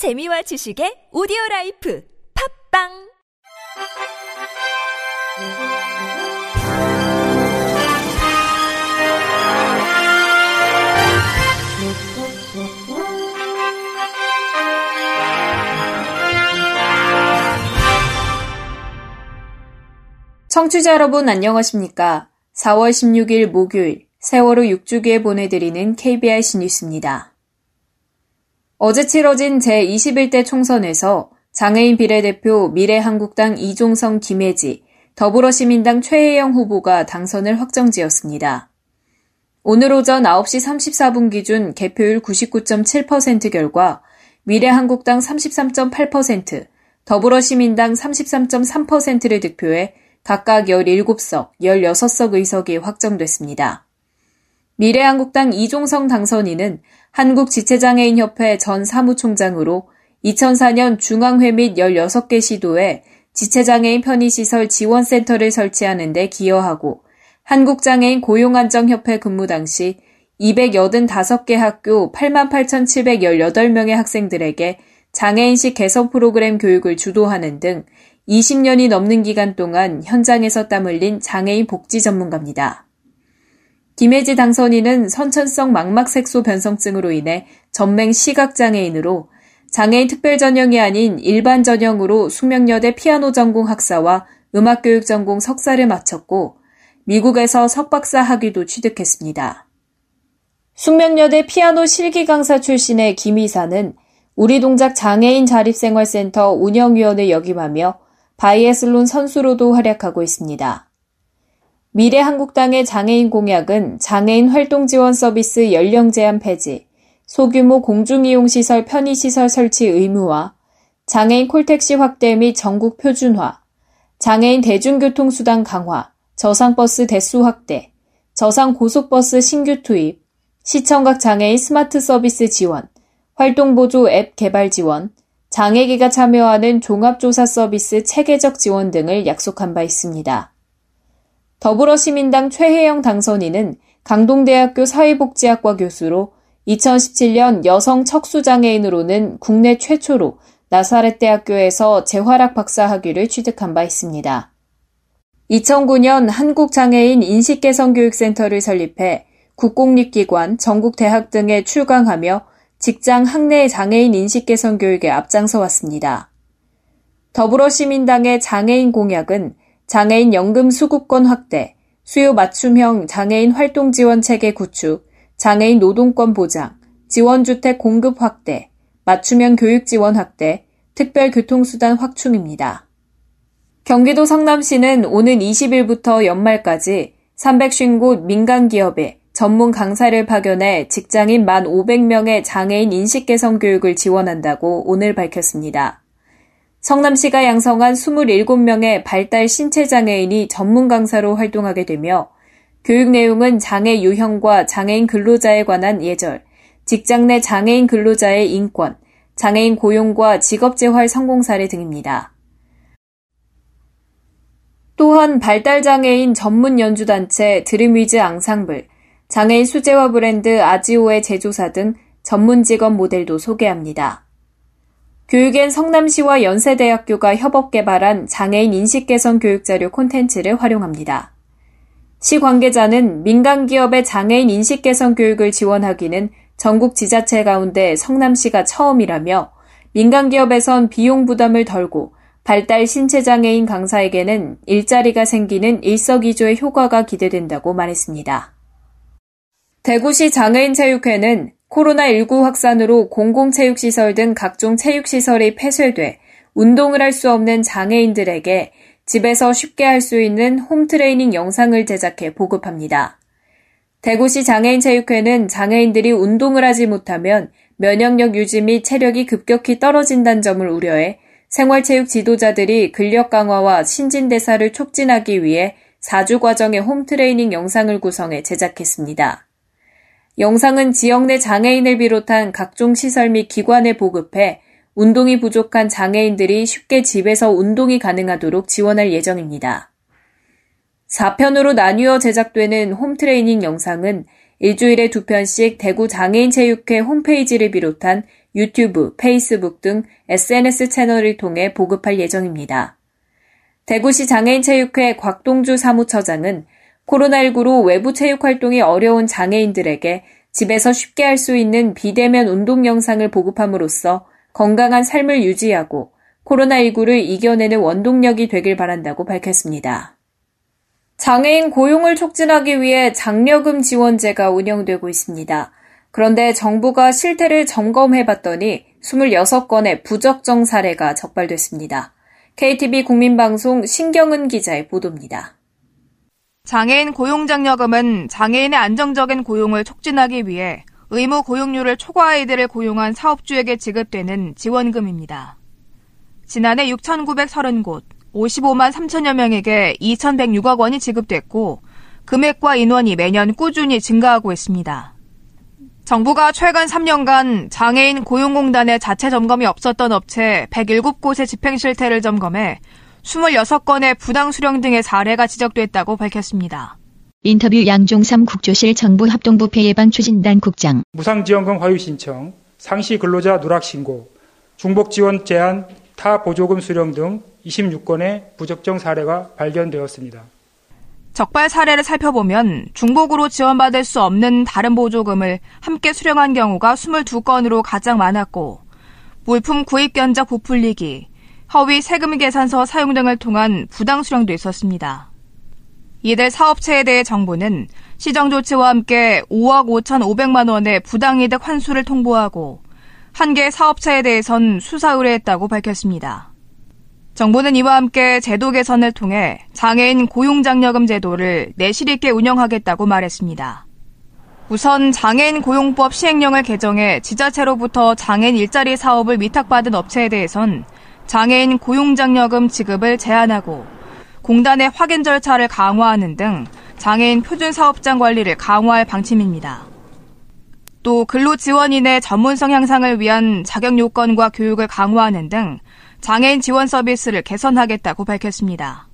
재미와 지식의 오디오 라이프 팟빵 청취자 여러분 안녕하십니까? 4월 16일 목요일 세월호 6주기에 보내드리는 KBS 뉴스입니다. 어제 치러진 제21대 총선에서 장애인 비례대표 미래한국당 이종성 김혜지, 더불어시민당 최혜영 후보가 당선을 확정지었습니다. 오늘 오전 9시 34분 기준 개표율 99.7% 결과 미래한국당 33.8%, 더불어시민당 33.3%를 득표해 각각 17석, 16석 의석이 확정됐습니다. 미래한국당 이종성 당선인은 한국지체장애인협회 전 사무총장으로 2004년 중앙회 및 16개 시도에 지체장애인 편의시설 지원센터를 설치하는 데 기여하고 한국장애인 고용안정협회 근무 당시 285개 학교 88,718명의 학생들에게 장애인식 개선 프로그램 교육을 주도하는 등 20년이 넘는 기간 동안 현장에서 땀 흘린 장애인 복지 전문가입니다. 김혜지 당선인은 선천성 망막색소 변성증으로 인해 전맹 시각장애인으로 장애인 특별 전형이 아닌 일반 전형으로 숙명여대 피아노 전공 학사와 음악교육 전공 석사를 마쳤고 미국에서 석박사 학위도 취득했습니다. 숙명여대 피아노 실기 강사 출신의 김 이사는 우리 동작 장애인 자립생활센터 운영위원을 역임하며 바이애슬론 선수로도 활약하고 있습니다. 미래한국당의 장애인 공약은 장애인 활동 지원 서비스 연령 제한 폐지, 소규모 공중이용시설 편의시설 설치 의무화, 장애인 콜택시 확대 및 전국 표준화, 장애인 대중교통수단 강화, 저상버스 대수 확대, 저상 고속버스 신규 투입, 시청각 장애인 스마트 서비스 지원, 활동보조 앱 개발 지원, 장애인이 참여하는 종합조사 서비스 체계적 지원 등을 약속한 바 있습니다. 더불어시민당 최혜영 당선인은 강동대학교 사회복지학과 교수로 2017년 여성 척수장애인으로는 국내 최초로 나사렛대학교에서 재활학 박사 학위를 취득한 바 있습니다. 2009년 한국장애인 인식개선교육센터를 설립해 국공립기관, 전국대학 등에 출강하며 직장 학내 장애인 인식 개선 교육에 앞장서 왔습니다. 더불어시민당의 장애인 공약은 장애인 연금 수급권 확대, 수요 맞춤형 장애인 활동 지원 체계 구축, 장애인 노동권 보장, 지원주택 공급 확대, 맞춤형 교육 지원 확대, 특별 교통수단 확충입니다. 경기도 성남시는 오는 20일부터 연말까지 350곳 민간기업에 전문 강사를 파견해 직장인 1 500명의 장애인 인식 개선 교육을 지원한다고 오늘 밝혔습니다. 성남시가 양성한 27명의 발달 신체 장애인이 전문 강사로 활동하게 되며 교육 내용은 장애 유형과 장애인 근로자에 관한 예절, 직장 내 장애인 근로자의 인권, 장애인 고용과 직업 재활 성공 사례 등입니다. 또한 발달 장애인 전문 연주 단체 드림위즈 앙상블, 장애인 수제화 브랜드 아지오의 제조사 등 전문 직업 모델도 소개합니다. 교육엔 성남시와 연세대학교가 협업 개발한 장애인 인식 개선 교육 자료 콘텐츠를 활용합니다. 시 관계자는 민간 기업의 장애인 인식 개선 교육을 지원하기는 전국 지자체 가운데 성남시가 처음이라며 민간 기업에선 비용 부담을 덜고 발달 신체 장애인 강사에게는 일자리가 생기는 일석이조의 효과가 기대된다고 말했습니다. 대구시 장애인 체육회는 코로나19 확산으로 공공체육시설 등 각종 체육시설이 폐쇄돼 운동을 할 수 없는 장애인들에게 집에서 쉽게 할 수 있는 홈트레이닝 영상을 제작해 보급합니다. 대구시 장애인체육회는 장애인들이 운동을 하지 못하면 면역력 유지 및 체력이 급격히 떨어진다는 점을 우려해 생활체육 지도자들이 근력 강화와 신진대사를 촉진하기 위해 4주 과정의 홈트레이닝 영상을 구성해 제작했습니다. 영상은 지역 내 장애인을 비롯한 각종 시설 및 기관에 보급해 운동이 부족한 장애인들이 쉽게 집에서 운동이 가능하도록 지원할 예정입니다. 4편으로 나뉘어 제작되는 홈트레이닝 영상은 일주일에 두 편씩 대구 장애인체육회 홈페이지를 비롯한 유튜브, 페이스북 등 SNS 채널을 통해 보급할 예정입니다. 대구시 장애인체육회 곽동주 사무처장은 코로나19로 외부 체육 활동이 어려운 장애인들에게 집에서 쉽게 할 수 있는 비대면 운동 영상을 보급함으로써 건강한 삶을 유지하고 코로나19를 이겨내는 원동력이 되길 바란다고 밝혔습니다. 장애인 고용을 촉진하기 위해 장려금 지원제가 운영되고 있습니다. 그런데 정부가 실태를 점검해 봤더니 26건의 부적정 사례가 적발됐습니다. KTV 국민방송 신경은 기자의 보도입니다. 장애인 고용장려금은 장애인의 안정적인 고용을 촉진하기 위해 의무 고용률을 초과아이들을 고용한 사업주에게 지급되는 지원금입니다. 지난해 6,930곳, 55만 3천여 명에게 2,106억 원이 지급됐고, 금액과 인원이 매년 꾸준히 증가하고 있습니다. 정부가 최근 3년간 장애인 고용공단의 자체 점검이 없었던 업체 107곳의 집행 실태를 점검해 26건의 부당 수령 등의 사례가 지적됐다고 밝혔습니다. 인터뷰 양종삼 국조실 정부 합동부패 예방 추진단 국장 무상지원금 화유 신청, 상시 근로자 누락 신고, 중복 지원 제한, 타 보조금 수령 등 26건의 부적정 사례가 발견되었습니다. 적발 사례를 살펴보면 중복으로 지원받을 수 없는 다른 보조금을 함께 수령한 경우가 22건으로 가장 많았고 물품 구입 견적 부풀리기, 허위 세금 계산서 사용 등을 통한 부당 수령도 있었습니다. 이들 사업체에 대해 정부는 시정 조치와 함께 5억 5천5백만 원의 부당이득 환수를 통보하고 한 개 사업체에 대해선 수사 의뢰했다고 밝혔습니다. 정부는 이와 함께 제도 개선을 통해 장애인 고용장려금 제도를 내실 있게 운영하겠다고 말했습니다. 우선 장애인 고용법 시행령을 개정해 지자체로부터 장애인 일자리 사업을 위탁받은 업체에 대해선 장애인 고용장려금 지급을 제한하고 공단의 확인 절차를 강화하는 등 장애인 표준 사업장 관리를 강화할 방침입니다. 또 근로 지원인의 전문성 향상을 위한 자격 요건과 교육을 강화하는 등 장애인 지원 서비스를 개선하겠다고 밝혔습니다.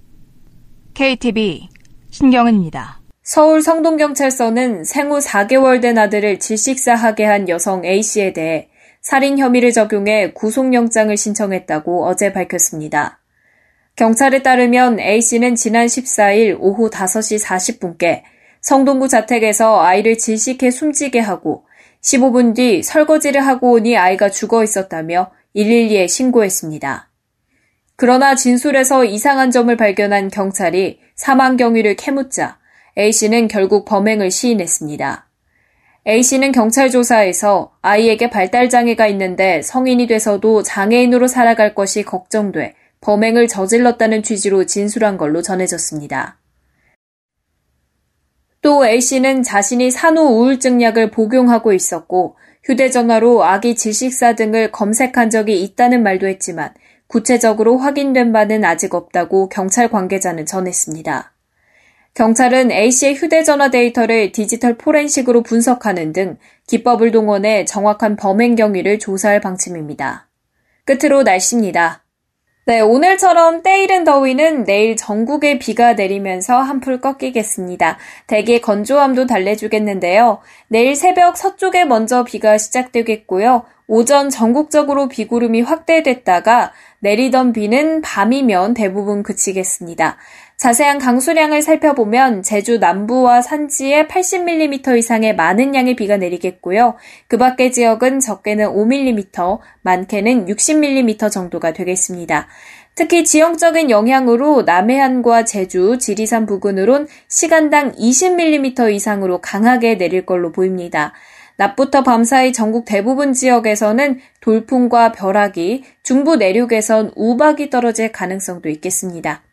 KTV 신경은입니다. 서울 성동경찰서는 생후 4개월 된 아들을 질식사하게 한 여성 A씨에 대해 살인 혐의를 적용해 구속영장을 신청했다고 어제 밝혔습니다. 경찰에 따르면 A씨는 지난 14일 오후 5시 40분께 성동구 자택에서 아이를 질식해 숨지게 하고 15분 뒤 설거지를 하고 오니 아이가 죽어 있었다며 112에 신고했습니다. 그러나 진술에서 이상한 점을 발견한 경찰이 사망 경위를 캐묻자 A씨는 결국 범행을 시인했습니다. A씨는 경찰 조사에서 아이에게 발달장애가 있는데 성인이 돼서도 장애인으로 살아갈 것이 걱정돼 범행을 저질렀다는 취지로 진술한 걸로 전해졌습니다. 또 A씨는 자신이 산후 우울증 약을 복용하고 있었고 휴대전화로 아기 질식사 등을 검색한 적이 있다는 말도 했지만 구체적으로 확인된 바는 아직 없다고 경찰 관계자는 전했습니다. 경찰은 A씨의 휴대전화 데이터를 디지털 포렌식으로 분석하는 등 기법을 동원해 정확한 범행 경위를 조사할 방침입니다. 끝으로 날씨입니다. 네, 오늘처럼 때이른 더위는 내일 전국에 비가 내리면서 한풀 꺾이겠습니다. 대기 건조함도 달래주겠는데요. 내일 새벽 서쪽에 먼저 비가 시작되겠고요. 오전 전국적으로 비구름이 확대됐다가 내리던 비는 밤이면 대부분 그치겠습니다. 자세한 강수량을 살펴보면 제주 남부와 산지에 80mm 이상의 많은 양의 비가 내리겠고요. 그 밖의 지역은 적게는 5mm, 많게는 60mm 정도가 되겠습니다. 특히 지형적인 영향으로 남해안과 제주, 지리산 부근으론 시간당 20mm 이상으로 강하게 내릴 걸로 보입니다. 낮부터 밤 사이 전국 대부분 지역에서는 돌풍과 벼락이, 중부 내륙에선 우박이 떨어질 가능성도 있겠습니다.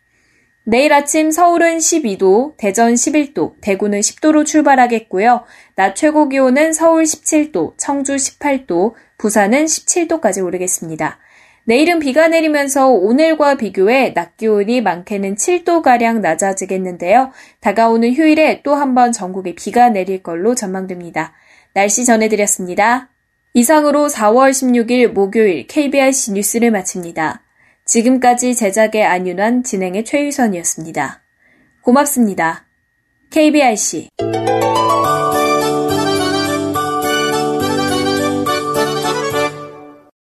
내일 아침 서울은 12도, 대전 11도, 대구는 10도로 출발하겠고요. 낮 최고 기온은 서울 17도, 청주 18도, 부산은 17도까지 오르겠습니다. 내일은 비가 내리면서 오늘과 비교해 낮 기온이 많게는 7도가량 낮아지겠는데요. 다가오는 휴일에 또 한 번 전국에 비가 내릴 걸로 전망됩니다. 날씨 전해드렸습니다. 이상으로 4월 16일 목요일 KBRC 뉴스를 마칩니다. 지금까지 제작의 안윤환, 진행의 최유선이었습니다. 고맙습니다. KBRC